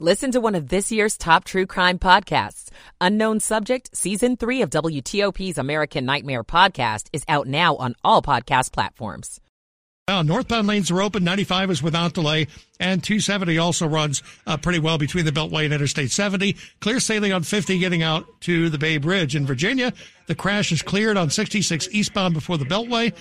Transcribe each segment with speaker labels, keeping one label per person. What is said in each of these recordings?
Speaker 1: Listen to one of this year's top true crime podcasts. Unknown Subject, Season 3 of WTOP's American Nightmare podcast is out now on all podcast platforms.
Speaker 2: Well, northbound lanes are open. 95 is without delay, and 270 also runs uh, pretty well between the Beltway and Interstate 70. Clear sailing on 50 getting out to the Bay Bridge. In Virginia, the crash is cleared on 66 eastbound before the Beltway,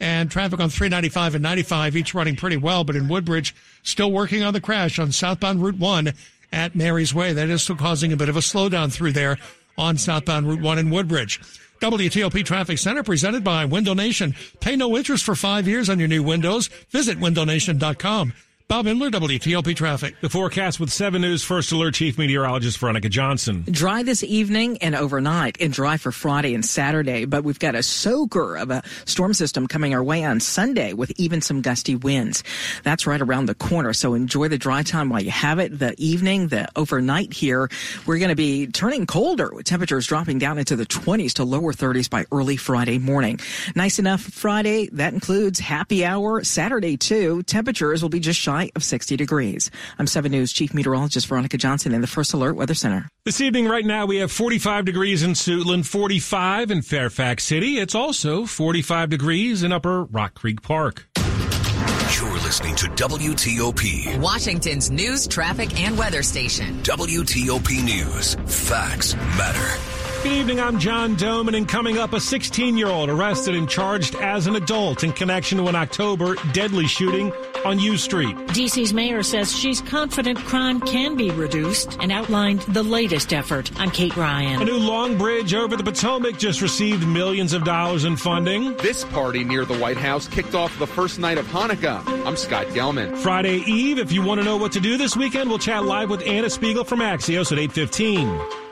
Speaker 2: and traffic on 395 and 95 each running pretty well. But in Woodbridge, still working on the crash on southbound Route 1 at Mary's Way. That is still causing a bit of a slowdown through there on southbound Route 1 in Woodbridge. WTOP Traffic Center presented by Window Nation. Pay no interest for five years on your new windows. Visit windownation.com. Bob Imler, WTOP Traffic.
Speaker 3: The forecast with 7 News First Alert Chief Meteorologist Veronica Johnson.
Speaker 4: Dry this evening and overnight, and dry for Friday and Saturday. But we've got a soaker of a storm system coming our way on Sunday with even some gusty winds. That's right around the corner. So enjoy the dry time while you have it. The evening, the overnight here, we're going to be turning colder with temperatures dropping down into the 20s to lower 30s by early Friday morning. Nice enough Friday. That includes happy hour Saturday too. Temperatures will be just shy high of 60 degrees. I'm 7 News Chief Meteorologist Veronica Johnson in the First Alert Weather Center.
Speaker 3: This evening, right now, we have 45 degrees in Suitland, 45 in Fairfax City. It's also 45 degrees in Upper Rock Creek Park.
Speaker 5: You're listening to WTOP,
Speaker 1: Washington's news, traffic, and weather station.
Speaker 5: WTOP News. Facts matter.
Speaker 3: Good evening, I'm John Domen, and coming up, a 16 year old arrested and charged as an adult in connection to an October deadly shooting on U Street.
Speaker 6: DC's mayor says she's confident crime can be reduced and outlined the latest effort. I'm Kate Ryan.
Speaker 3: A new long bridge over the Potomac just received millions of dollars in funding.
Speaker 7: This party near the White House kicked off the first night of Hanukkah. I'm Scott Gelman.
Speaker 3: Friday Eve, if you want to know what to do this weekend, we'll chat live with Anna Spiegel from Axios at 815.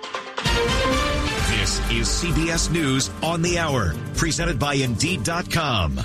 Speaker 5: Is CBS News on the Hour, presented by Indeed.com.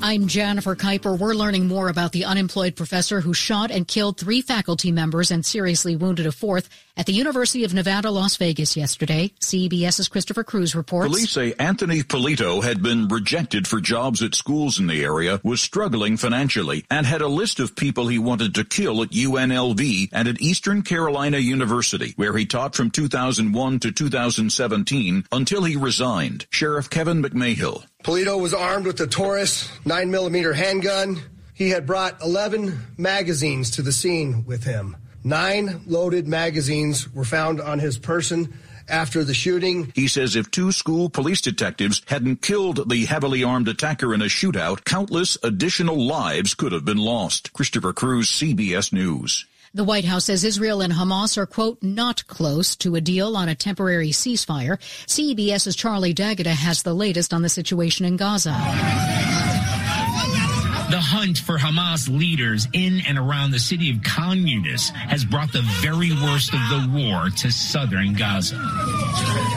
Speaker 8: I'm Jennifer Keiper. We're learning more about the unemployed professor who shot and killed three faculty members and seriously wounded a fourth at the University of Nevada, Las Vegas yesterday. CBS's Christopher Cruz reports.
Speaker 9: Police say Anthony Polito had been rejected for jobs at schools in the area, was struggling financially, and had a list of people he wanted to kill at UNLV and at Eastern Carolina University, where he taught from 2001 to 2017 until he resigned. Sheriff Kevin McMahill.
Speaker 10: Polito was armed with a Taurus 9mm handgun. He had brought 11 magazines to the scene with him. Nine loaded magazines were found on his person after the shooting.
Speaker 9: He says if two school police detectives hadn't killed the heavily armed attacker in a shootout, countless additional lives could have been lost. Christopher Cruz, CBS News.
Speaker 8: The White House says Israel and Hamas are, quote, not close to a deal on a temporary ceasefire. CBS's Charlie D'Agata has the latest on the situation in Gaza.
Speaker 11: The hunt for Hamas leaders in and around the city of Khan Yunis has brought the very worst of the war to southern Gaza.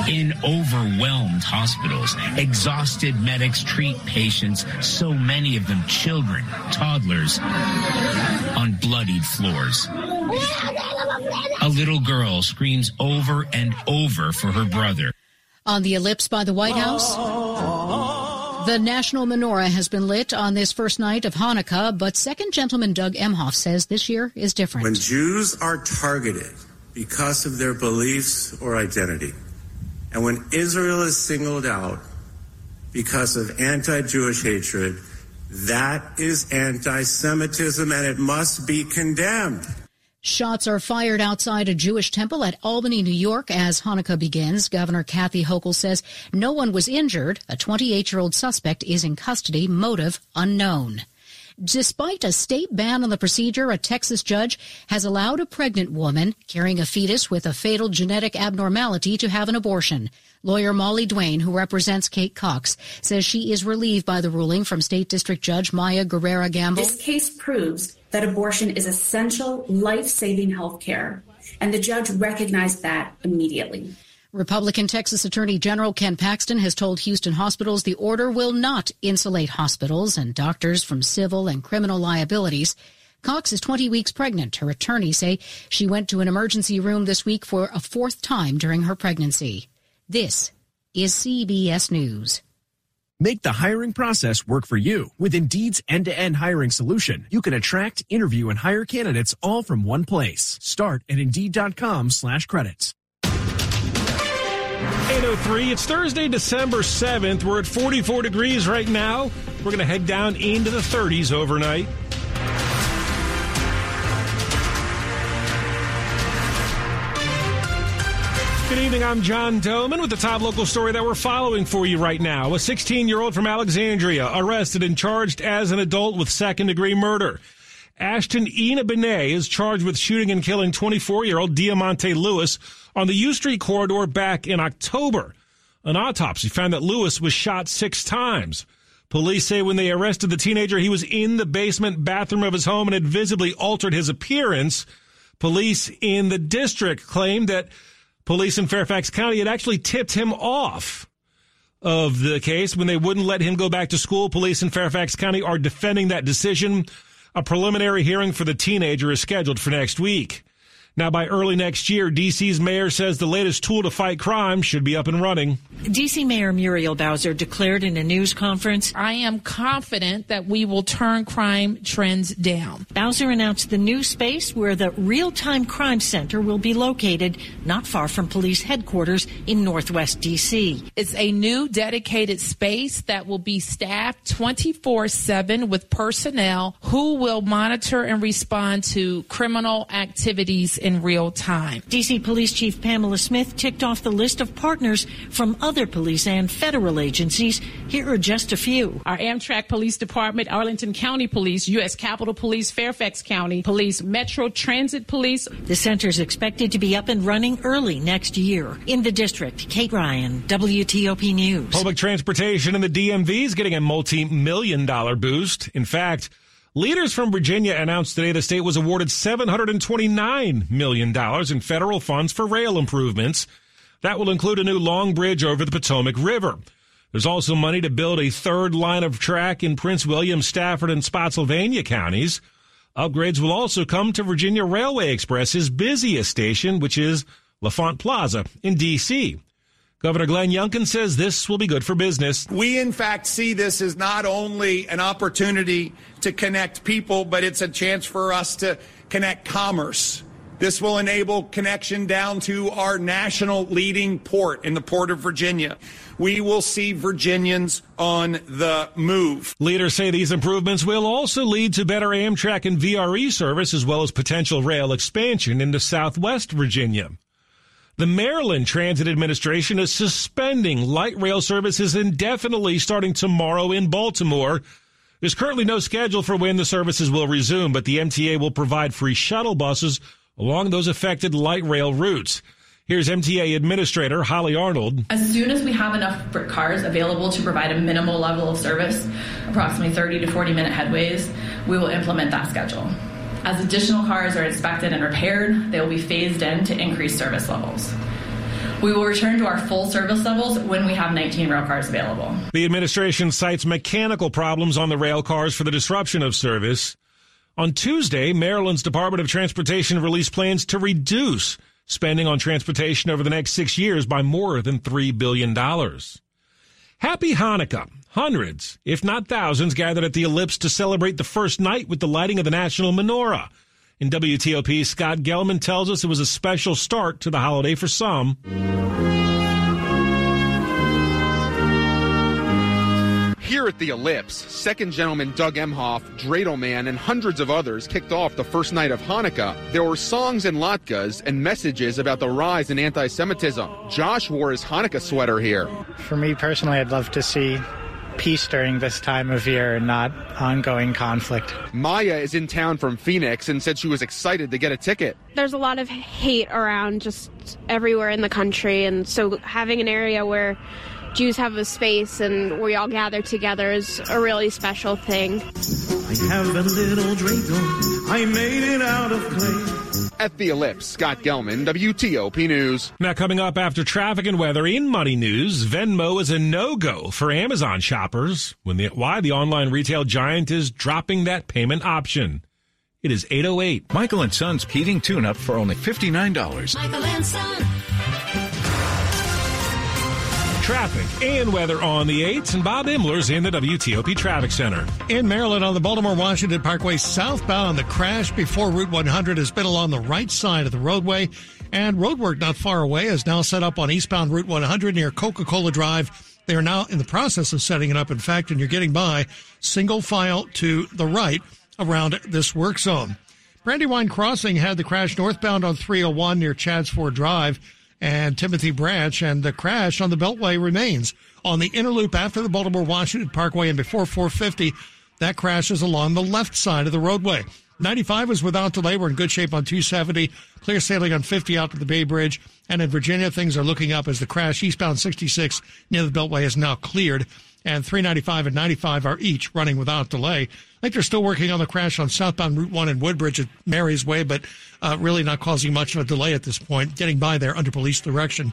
Speaker 11: In overwhelmed hospitals, exhausted medics treat patients, so many of them children, toddlers, on bloodied floors. A little girl screams over and over for her brother.
Speaker 8: On the ellipse by the White House, the national menorah has been lit on this first night of Hanukkah, but Second Gentleman Doug Emhoff says this year is different.
Speaker 12: When Jews are targeted because of their beliefs or identity, and when Israel is singled out because of anti Jewish hatred, that is anti Semitism and it must be condemned.
Speaker 8: Shots are fired outside a Jewish temple at Albany, New York as Hanukkah begins. Governor Kathy Hochul says no one was injured. A 28 year old suspect is in custody, motive unknown. Despite a state ban on the procedure, a Texas judge has allowed a pregnant woman carrying a fetus with a fatal genetic abnormality to have an abortion. Lawyer Molly Duane, who represents Kate Cox, says she is relieved by the ruling from State District Judge Maya Guerra Gamble.
Speaker 13: This case proves that abortion is essential life saving health care, and the judge recognized that immediately.
Speaker 8: Republican Texas Attorney General Ken Paxton has told Houston hospitals the order will not insulate hospitals and doctors from civil and criminal liabilities. Cox is 20 weeks pregnant. Her attorneys say she went to an emergency room this week for a fourth time during her pregnancy. This is CBS News.
Speaker 14: Make the hiring process work for you. With Indeed's end-to-end hiring solution, you can attract, interview, and hire candidates all from one place. Start at Indeed.com slash credits.
Speaker 3: 803. It's Thursday, December 7th. We're at 44 degrees right now. We're going to head down into the 30s overnight. Good evening. I'm John Domen with the top local story that we're following for you right now. A 16 year old from Alexandria arrested and charged as an adult with second degree murder. Ashton Ina Benet is charged with shooting and killing 24 year old Diamante Lewis on the U Street corridor back in October. An autopsy found that Lewis was shot six times. Police say when they arrested the teenager, he was in the basement bathroom of his home and had visibly altered his appearance. Police in the district claimed that Police in Fairfax County had actually tipped him off of the case when they wouldn't let him go back to school. Police in Fairfax County are defending that decision. A preliminary hearing for the teenager is scheduled for next week. Now, by early next year, DC's mayor says the latest tool to fight crime should be up and running.
Speaker 6: DC Mayor Muriel Bowser declared in a news conference
Speaker 15: I am confident that we will turn crime trends down.
Speaker 6: Bowser announced the new space where the Real Time Crime Center will be located not far from police headquarters in Northwest DC.
Speaker 15: It's a new dedicated space that will be staffed 24 7 with personnel who will monitor and respond to criminal activities in real time.
Speaker 6: DC Police Chief Pamela Smith ticked off the list of partners from other police and federal agencies. Here are just a few.
Speaker 16: Our Amtrak Police Department, Arlington County Police, U.S. Capitol Police, Fairfax County Police, Metro Transit Police.
Speaker 6: The center is expected to be up and running early next year. In the district, Kate Ryan, WTOP News.
Speaker 3: Public transportation in the DMV is getting a multi-million dollar boost. In fact, Leaders from Virginia announced today the state was awarded $729 million in federal funds for rail improvements. That will include a new long bridge over the Potomac River. There's also money to build a third line of track in Prince William, Stafford, and Spotsylvania counties. Upgrades will also come to Virginia Railway Express's busiest station, which is L'Enfant Plaza in D.C. Governor Glenn Youngkin says this will be good for business.
Speaker 17: We, in fact, see this as not only an opportunity to connect people, but it's a chance for us to connect commerce. This will enable connection down to our national leading port in the Port of Virginia. We will see Virginians on the move.
Speaker 3: Leaders say these improvements will also lead to better Amtrak and VRE service as well as potential rail expansion into Southwest Virginia. The Maryland Transit Administration is suspending light rail services indefinitely starting tomorrow in Baltimore. There's currently no schedule for when the services will resume, but the MTA will provide free shuttle buses along those affected light rail routes. Here's MTA Administrator Holly Arnold.
Speaker 18: As soon as we have enough cars available to provide a minimal level of service, approximately 30 to 40 minute headways, we will implement that schedule. As additional cars are inspected and repaired, they will be phased in to increase service levels. We will return to our full service levels when we have 19 rail cars available.
Speaker 3: The administration cites mechanical problems on the rail cars for the disruption of service. On Tuesday, Maryland's Department of Transportation released plans to reduce spending on transportation over the next six years by more than $3 billion. Happy Hanukkah. Hundreds, if not thousands, gathered at the Ellipse to celebrate the first night with the lighting of the national menorah. In WTOP, Scott Gelman tells us it was a special start to the holiday for some.
Speaker 7: Here at the Ellipse, Second Gentleman Doug Emhoff, Dreidel Man, and hundreds of others kicked off the first night of Hanukkah. There were songs and latkes and messages about the rise in anti Semitism. Josh wore his Hanukkah sweater here.
Speaker 19: For me personally, I'd love to see peace during this time of year and not ongoing conflict.
Speaker 7: Maya is in town from Phoenix and said she was excited to get a ticket.
Speaker 20: There's a lot of hate around just everywhere in the country, and so having an area where Jews have a space and where we all gather together is a really special thing.
Speaker 21: I have a little dreidel. I made it out of clay.
Speaker 7: At the Ellipse, Scott Gelman, WTOP News.
Speaker 3: Now, coming up after traffic and weather in Money News, Venmo is a no-go for Amazon shoppers. When the, why the online retail giant is dropping that payment option. It is 808.
Speaker 22: Michael and Son's heating tune-up for only $59.
Speaker 23: Michael and Son.
Speaker 3: Traffic and weather on the 8s, and Bob Imler's in the WTOP Traffic Center.
Speaker 2: In Maryland on the Baltimore Washington Parkway southbound the crash before Route 100 has been along the right side of the roadway, and roadwork not far away is now set up on eastbound Route 100 near Coca Cola Drive. They are now in the process of setting it up, in fact, and you're getting by single file to the right around this work zone. Brandywine Crossing had the crash northbound on 301 near Chadds Ford Drive and Timothy Branch, and the crash on the Beltway remains on the inner loop after the Baltimore Washington Parkway and before 450. That crash is along the left side of the roadway. 95 was without delay. We're in good shape on 270. Clear sailing on 50 out to the Bay Bridge. And in Virginia, things are looking up as the crash eastbound 66 near the Beltway is now cleared. And 395 and 95 are each running without delay. I think they're still working on the crash on southbound Route 1 in Woodbridge at Mary's Way, but uh, really not causing much of a delay at this point, getting by there under police direction.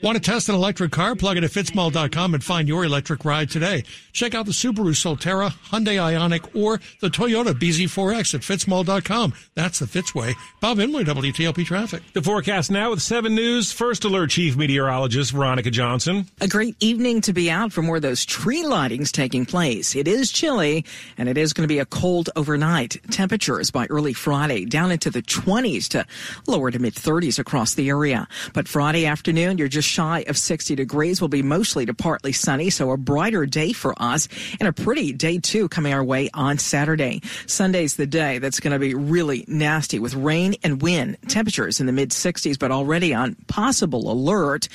Speaker 2: Want to test an electric car? Plug it at fitzmall.com and find your electric ride today. Check out the Subaru Solterra, Hyundai Ioniq, or the Toyota BZ4X at fitzmall.com. That's the Fitzway. Bob Imler, WTOP Traffic.
Speaker 3: The forecast now with 7 News First Alert Chief Meteorologist Veronica Johnson.
Speaker 4: A great evening to be out for more of those tree lightings taking place. It is chilly and it is going to be a cold overnight. Temperatures by early Friday down into the 20s to lower to mid 30s across the area. But Friday afternoon, you're just shy of 60 degrees. Will be mostly to partly sunny, so a brighter day for us and a pretty day too coming our way on Saturday. Sunday's the day that's going to be really nasty with rain and wind. Temperatures in the mid 60s, but already on possible alert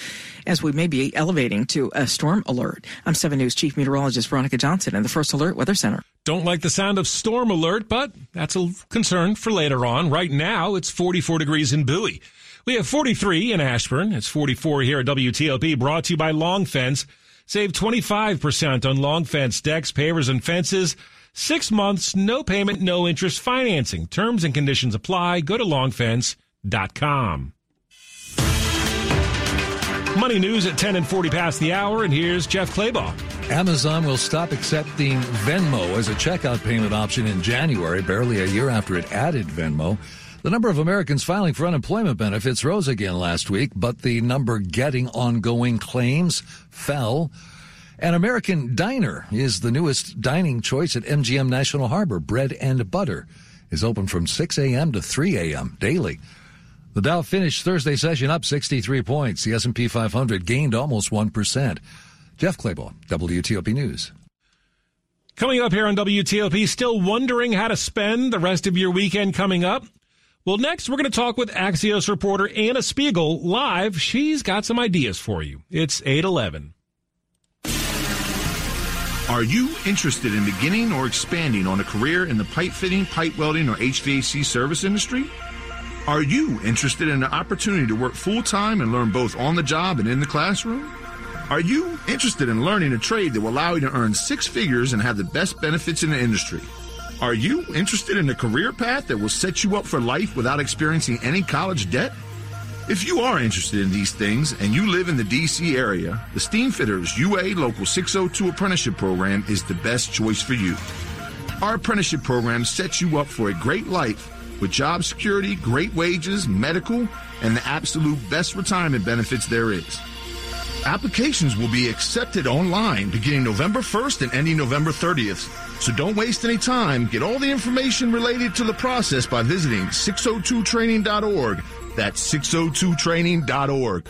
Speaker 4: as we may be elevating to a storm alert. I'm 7 News Chief Meteorologist Veronica Johnson in the First Alert Weather Center.
Speaker 3: Don't like the sound of storm alert, but that's a concern for later on. Right now, it's 44 degrees in Bowie. We have 43 in Ashburn. It's 44 here at WTOP, brought to you by Long Fence. Save 25% on long fence decks, pavers, and fences. Six months, no payment, no interest financing. Terms and conditions apply. Go to longfence.com. Money news at 10 and 40 past the hour, and here's Jeff Clabaugh.
Speaker 22: Amazon will stop accepting Venmo as a checkout payment option in January, barely a year after it added Venmo. The number of Americans filing for unemployment benefits rose again last week, but the number getting ongoing claims fell. An American Diner is the newest dining choice at MGM National Harbor. Bread and Butter is open from 6 a.m. to 3 a.m. daily. The Dow finished Thursday session up 63 points. The S&P 500 gained almost 1%. Jeff Clabaugh, WTOP News.
Speaker 3: Coming up here on WTOP, still wondering how to spend the rest of your weekend coming up? Well, next we're going to talk with Axios reporter Anna Spiegel live. She's got some ideas for you. It's 811.
Speaker 23: Are you interested in beginning or expanding on a career in the pipe fitting, pipe welding, or HVAC service industry? Are you interested in an opportunity to work full time and learn both on the job and in the classroom? Are you interested in learning a trade that will allow you to earn six figures and have the best benefits in the industry? Are you interested in a career path that will set you up for life without experiencing any college debt? If you are interested in these things and you live in the DC area, the Steamfitters UA Local 602 Apprenticeship Program is the best choice for you. Our apprenticeship program sets you up for a great life with job security, great wages, medical, and the absolute best retirement benefits there is. Applications will be accepted online beginning November 1st and ending November 30th. So don't waste any time. Get all the information related to the process by visiting 602training.org. That's 602training.org.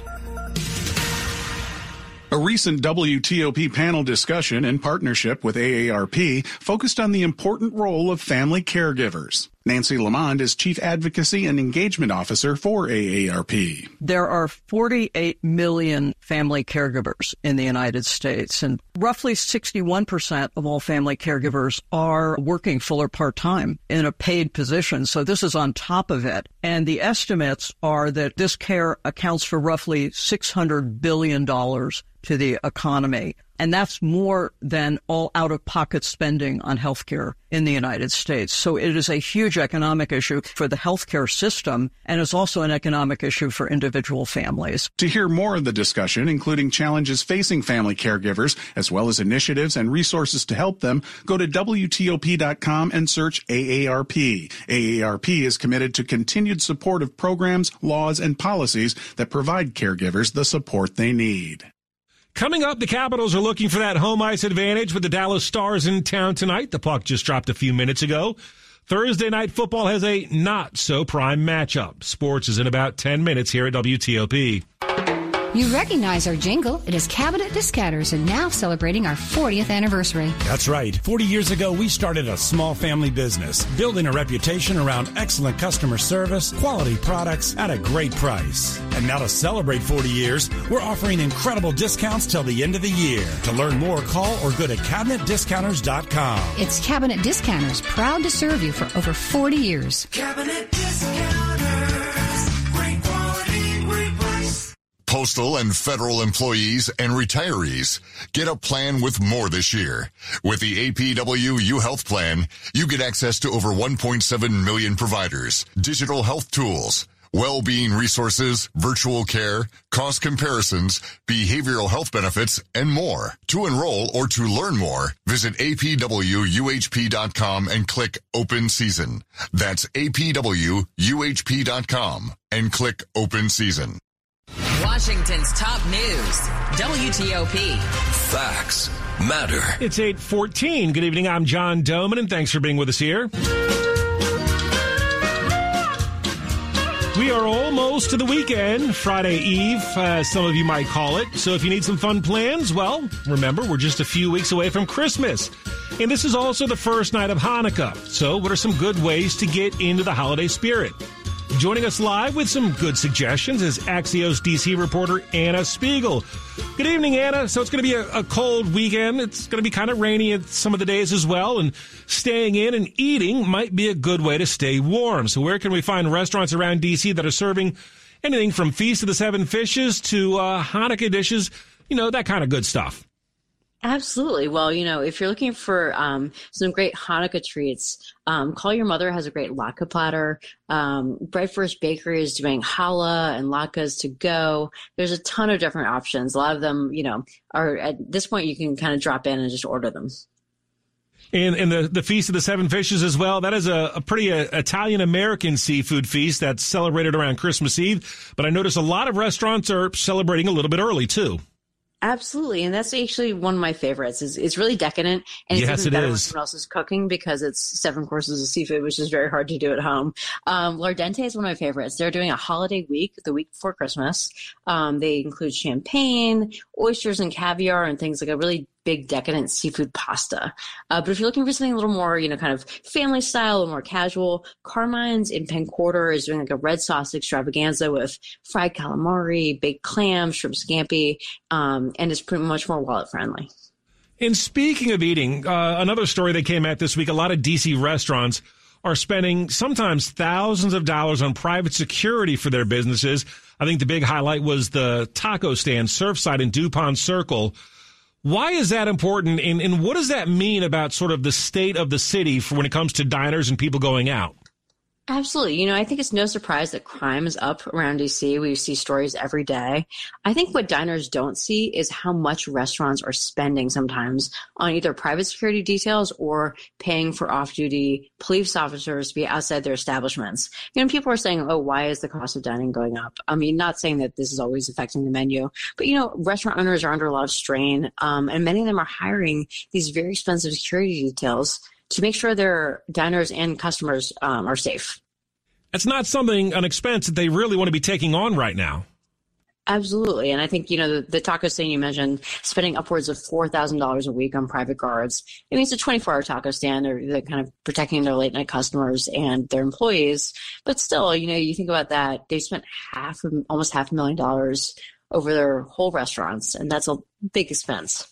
Speaker 24: A recent WTOP panel discussion in partnership with AARP focused on the important role of family caregivers. Nancy Lamond is Chief Advocacy and Engagement Officer for AARP.
Speaker 25: There are 48 million family caregivers in the United States, and roughly 61% of all family caregivers are working full or part time in a paid position. So this is on top of it. And the estimates are that this care accounts for roughly $600 billion to the economy. And that's more than all out of pocket spending on healthcare in the United States. So it is a huge economic issue for the healthcare system and is also an economic issue for individual families.
Speaker 24: To hear more of the discussion, including challenges facing family caregivers, as well as initiatives and resources to help them, go to WTOP.com and search AARP. AARP is committed to continued support of programs, laws, and policies that provide caregivers the support they need.
Speaker 3: Coming up, the Capitals are looking for that home ice advantage with the Dallas Stars in town tonight. The puck just dropped a few minutes ago. Thursday night football has a not so prime matchup. Sports is in about 10 minutes here at WTOP.
Speaker 13: You recognize our jingle. It is Cabinet Discounters and now celebrating our 40th anniversary.
Speaker 26: That's right. 40 years ago, we started a small family business, building a reputation around excellent customer service, quality products at a great price. And now to celebrate 40 years, we're offering incredible discounts till the end of the year. To learn more, call or go to cabinetdiscounters.com.
Speaker 13: It's Cabinet Discounters, proud to serve you for over 40 years.
Speaker 21: Cabinet discounters.
Speaker 27: Postal and federal employees and retirees get a plan with more this year. With the APWU Health Plan, you get access to over 1.7 million providers, digital health tools, well-being resources, virtual care, cost comparisons, behavioral health benefits, and more. To enroll or to learn more, visit apwuhp.com and click Open Season. That's apwuhp.com and click Open Season.
Speaker 28: Washington's top news. WTOP.
Speaker 22: Facts matter.
Speaker 3: It's 814. Good evening. I'm John Domen, and thanks for being with us here. We are almost to the weekend, Friday Eve, as some of you might call it. So if you need some fun plans, well, remember, we're just a few weeks away from Christmas. And this is also the first night of Hanukkah. So what are some good ways to get into the holiday spirit? Joining us live with some good suggestions is Axios DC reporter Anna Spiegel. Good evening, Anna. So it's going to be a, a cold weekend. It's going to be kind of rainy some of the days as well, and staying in and eating might be a good way to stay warm. So where can we find restaurants around DC that are serving anything from Feast of the Seven Fishes to uh, Hanukkah dishes? You know, that kind of good stuff.
Speaker 29: Absolutely. Well, you know, if you're looking for um, some great Hanukkah treats, um, Call Your Mother has a great latke platter. Um, Bread Furst Bakery is doing challah and latkes to go. There's a ton of different options. A lot of them, you know, are at this point you can kind of drop in and just order them.
Speaker 3: And, and the, the Feast of the Seven Fishes as well. That is a, a pretty uh, Italian American seafood feast that's celebrated around Christmas Eve. But I notice a lot of restaurants are celebrating a little bit early too.
Speaker 29: Absolutely, and that's actually one of my favorites. is it's really decadent, and it's
Speaker 3: Yes,
Speaker 29: even
Speaker 3: it
Speaker 29: better when
Speaker 3: is.
Speaker 29: someone else is cooking because it's seven courses of seafood, which is very hard to do at home. Um, L'Ardente is one of my favorites. They're doing a holiday week, the week before Christmas. Um, they include champagne, oysters, and caviar, and things like a really big decadent seafood pasta. Uh, but if you're looking for something a little more, you know, kind of family style, or more casual, Carmine's in Penn Quarter is doing like a red sauce extravaganza with fried calamari, baked clams, shrimp scampi, um, and it's pretty much more wallet friendly.
Speaker 3: And speaking of eating, uh, another story that came out this week, a lot of DC restaurants are spending sometimes thousands of dollars on private security for their businesses. I think the big highlight was the taco stand Surfside in DuPont Circle. Why is that important? And, and what does that mean about sort of the state of the city for when it comes to diners and people going out?
Speaker 29: Absolutely. You know, I think it's no surprise that crime is up around DC. We see stories every day. I think what diners don't see is how much restaurants are spending sometimes on either private security details or paying for off duty police officers to be outside their establishments. You know, people are saying, oh, why is the cost of dining going up? I mean, not saying that this is always affecting the menu, but you know, restaurant owners are under a lot of strain, um, and many of them are hiring these very expensive security details to make sure their diners and customers um, are safe.
Speaker 3: That's not something, an expense that they really want to be taking on right now.
Speaker 29: Absolutely. And I think, you know, the, the taco stand you mentioned, spending upwards of $4,000 a week on private guards. I mean, it's a 24 hour taco stand. They're, they're kind of protecting their late night customers and their employees. But still, you know, you think about that, they spent half, of- almost half a million dollars over their whole restaurants. And that's a big expense.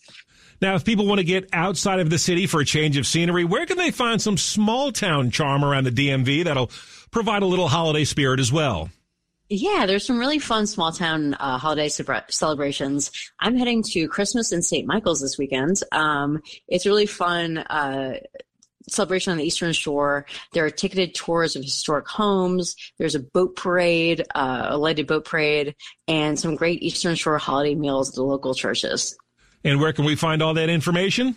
Speaker 3: Now, if people want to get outside of the city for a change of scenery, where can they find some small town charm around the DMV that'll provide a little holiday spirit as well?
Speaker 29: Yeah, there's some really fun small town uh, holiday celebra- celebrations. I'm heading to Christmas in St. Michael's this weekend. Um, it's a really fun uh, celebration on the Eastern Shore. There are ticketed tours of historic homes. There's a boat parade, uh, a lighted boat parade, and some great Eastern Shore holiday meals at the local churches
Speaker 3: And where can we find all that information?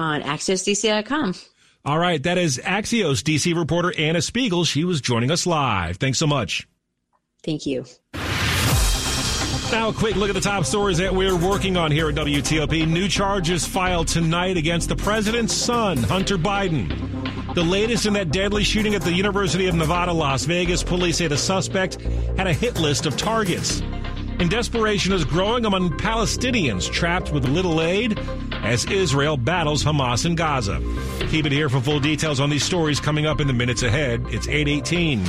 Speaker 29: on AxiosDC.com.
Speaker 3: All right, that is Axios DC reporter Anna Spiegel. She was joining us live. Thanks so much.
Speaker 29: Thank you.
Speaker 3: Now, a quick look at the top stories that we're working on here at WTOP. New charges filed tonight against the president's son, Hunter Biden. The latest in that deadly shooting at the University of Nevada, Las Vegas. Police say the suspect had a hit list of targets. And desperation is growing among Palestinians trapped with little aid as Israel battles Hamas in Gaza. Keep it here for full details on these stories coming up in the minutes ahead. It's 818.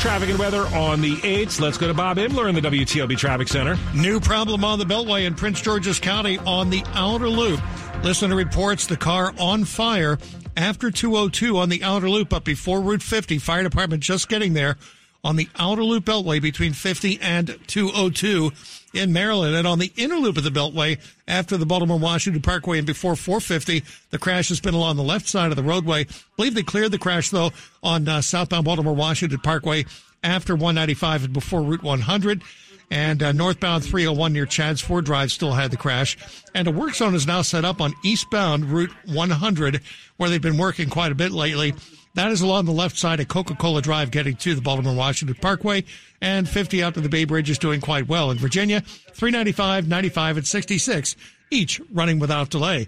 Speaker 3: Traffic and weather on the 8th. Let's go to Bob Imler in the WTOP Traffic Center.
Speaker 2: New problem on the Beltway in Prince George's County on the outer loop. Listener reports the car on fire after 202 on the outer loop, but before Route 50. Fire department just getting there on the outer loop beltway between 50 and 202 in Maryland. And on the inner loop of the beltway after the Baltimore Washington Parkway and before 450, the crash has been along the left side of the roadway. I believe they cleared the crash though on uh, southbound Baltimore Washington Parkway after 195 and before Route 100. And uh, northbound 301 near Chadds Ford Drive still had the crash. And a work zone is now set up on eastbound Route 100, where they've been working quite a bit lately. That is along the left side of Coca-Cola Drive getting to the Baltimore Washington Parkway and 50 out to the Bay Bridge is doing quite well. In Virginia, 395, 95, and 66, each running without delay.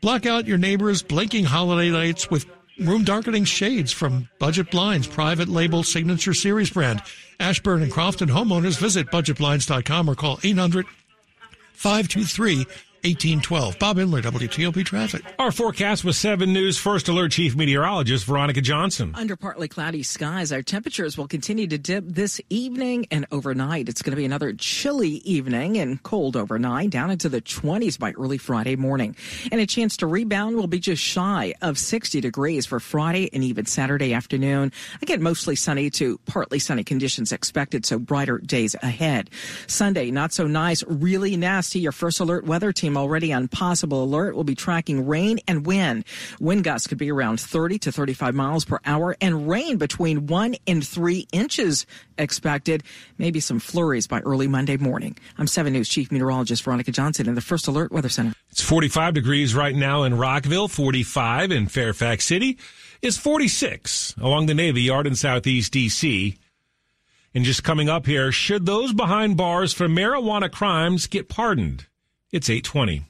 Speaker 2: Block out your neighbor's blinking holiday lights with room darkening shades from Budget Blinds, private label signature series brand. Ashburn and Crofton homeowners visit budgetblinds.com or call 800 523 1812. Bob Imler, WTOP Traffic.
Speaker 3: Our forecast was 7 News First Alert Chief Meteorologist Veronica Johnson.
Speaker 4: Under partly cloudy skies, our temperatures will continue to dip this evening and overnight. It's going to be another chilly evening and cold overnight, down into the 20s by early Friday morning. And a chance to rebound will be just shy of 60 degrees for Friday and even Saturday afternoon. Again, mostly sunny to partly sunny conditions expected, so brighter days ahead. Sunday, not so nice, really nasty. Your first alert weather team already on possible alert. We'll be tracking rain and wind. Wind gusts could be around 30 to 35 miles per hour and rain between one and three inches expected. Maybe some flurries by early Monday morning. I'm 7 News Chief Meteorologist Veronica Johnson in the First Alert Weather Center.
Speaker 3: It's 45 degrees right now in Rockville, 45 in Fairfax City. It's 46 along the Navy Yard in Southeast D.C. And just coming up here, should those behind bars for marijuana crimes get pardoned? It's 820.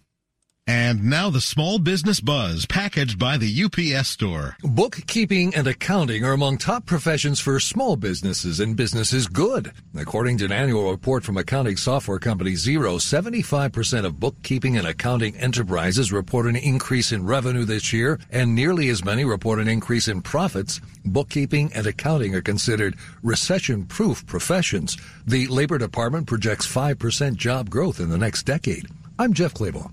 Speaker 30: And now the small business buzz packaged by the UPS store.
Speaker 22: Bookkeeping and accounting are among top professions for small businesses and businesses good. According to an annual report from accounting software company Xero, 75% of bookkeeping and accounting enterprises report an increase in revenue this year, and nearly as many report an increase in profits. Bookkeeping and accounting are considered recession-proof professions. The Labor Department projects 5% job growth in the next decade. I'm Jeff Clabaugh.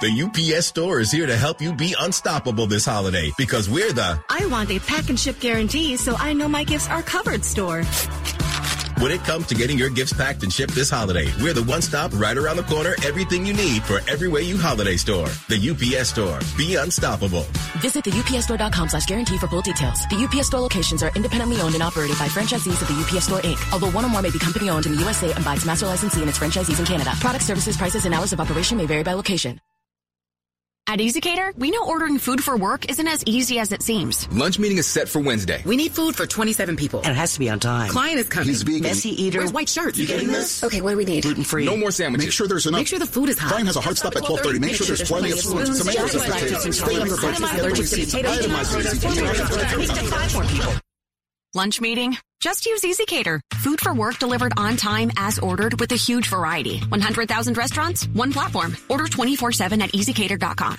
Speaker 31: The UPS store is here to help you be unstoppable this holiday because we're the
Speaker 32: I want a pack and ship guarantee so I know my gifts are covered store.
Speaker 31: When it comes to getting your gifts packed and shipped this holiday, we're the one stop right around the corner, everything you need for every way you holiday store. The UPS store. Be unstoppable.
Speaker 32: Visit the upsstore.com slash guarantee for full details. The UPS store locations are independently owned and operated by franchisees of the UPS store Inc. Although one or more may be company owned in the USA and by its master licensee and its franchisees in Canada. Product services, prices, and hours of operation may vary by location.
Speaker 33: At ezCater, we know ordering food for work isn't as easy as it seems.
Speaker 31: Lunch meeting is set for Wednesday.
Speaker 34: We need food for 27 people.
Speaker 35: And it has to be on time.
Speaker 34: Client is coming.
Speaker 35: He's vegan.
Speaker 34: Messy eater.
Speaker 35: Where's
Speaker 34: white shirts?
Speaker 35: You getting this?
Speaker 34: Okay, what do we need?
Speaker 35: Gluten free.
Speaker 31: No more sandwiches.
Speaker 35: Make sure there's enough.
Speaker 34: Make sure the food is hot.
Speaker 35: Brian has a hard stop at 12:30. Make sure there's plenty of spoons, tomatoes, and potatoes. Stay on your budget.
Speaker 33: Five more people. Lunch meeting? Just use ezCater. Food for work delivered on time as ordered with a huge variety. 100,000 restaurants, one platform. Order 24-7 at ezcater.com.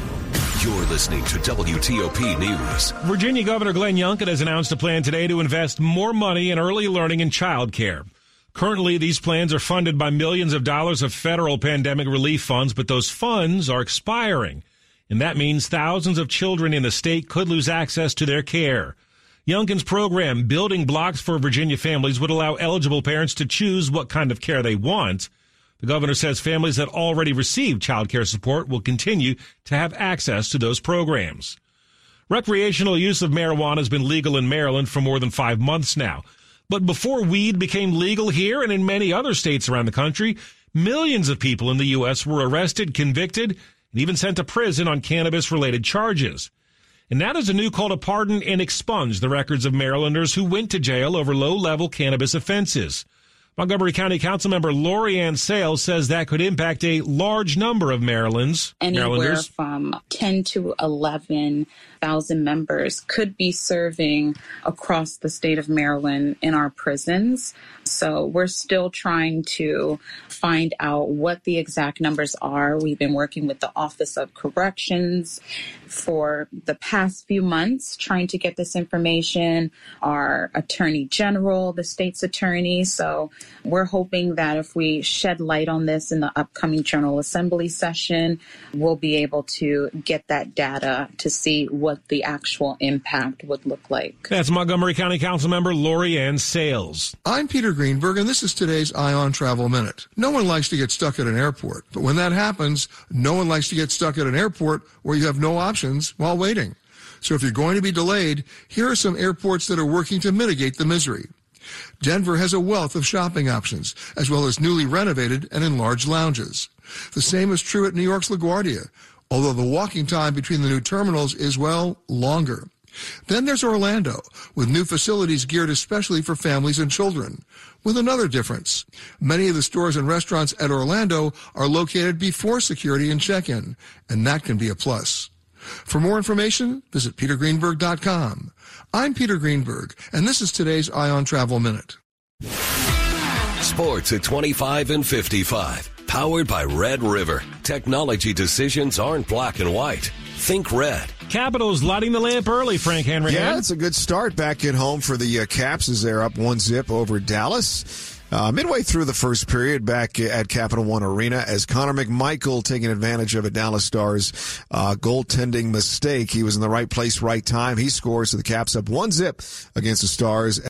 Speaker 5: You're listening to WTOP News.
Speaker 3: Virginia Governor Glenn Youngkin has announced a plan today to invest more money in early learning and child care. Currently, these plans are funded by millions of dollars of federal pandemic relief funds, but those funds are expiring. And that means thousands of children in the state could lose access to their care. Youngkin's program, Building Blocks for Virginia Families, would allow eligible parents to choose what kind of care they want. The governor says families that already receive child care support will continue to have access to those programs. Recreational use of marijuana has been legal in Maryland for more than five months now. But before weed became legal here and in many other states around the country, millions of people in the U.S. were arrested, convicted, and even sent to prison on cannabis related charges. And now there's a new call to pardon and expunge the records of Marylanders who went to jail over low level cannabis offenses. Montgomery County Councilmember Laurie-Anne Sayles says that could impact a large number of Maryland's
Speaker 36: anywhere
Speaker 3: Marylanders.
Speaker 36: from 10 to 11 thousand members could be serving across the state of Maryland in our prisons. So we're still trying to find out what the exact numbers are. We've been working with the Office of Corrections for the past few months trying to get this information, our Attorney General, the state's attorney. So we're hoping that if we shed light on this in the upcoming General Assembly session, we'll be able to get that data to see what the actual impact would look like.
Speaker 3: That's Montgomery County Councilmember Laurie-Anne Sayles.
Speaker 37: I'm Peter Greenberg, and this is today's Ion Travel Minute. No one likes to get stuck at an airport, but when that happens, no one likes to get stuck at an airport where you have no options while waiting. So if you're going to be delayed, here are some airports that are working to mitigate the misery. Denver has a wealth of shopping options, as well as newly renovated and enlarged lounges. The same is true at New York's LaGuardia, although the walking time between the new terminals is, well, longer. Then there's Orlando, with new facilities geared especially for families and children, with another difference. Many of the stores and restaurants at Orlando are located before security and check-in, and that can be a plus. For more information, visit petergreenberg.com. I'm Peter Greenberg, and this is today's Ion Travel Minute.
Speaker 5: Sports at 25 and 55. Powered by Red River. Technology decisions aren't black and white. Think red.
Speaker 3: Capitals lighting the lamp early, Frank Henry.
Speaker 34: Yeah, it's a good start back at home for the uh, Caps as they're up one zip over Dallas. Uh, midway through the first period back at Capital One Arena as Connor McMichael taking advantage of a Dallas Stars uh, goaltending mistake. He was in the right place, right time. He scores, so the Caps up one zip against the Stars.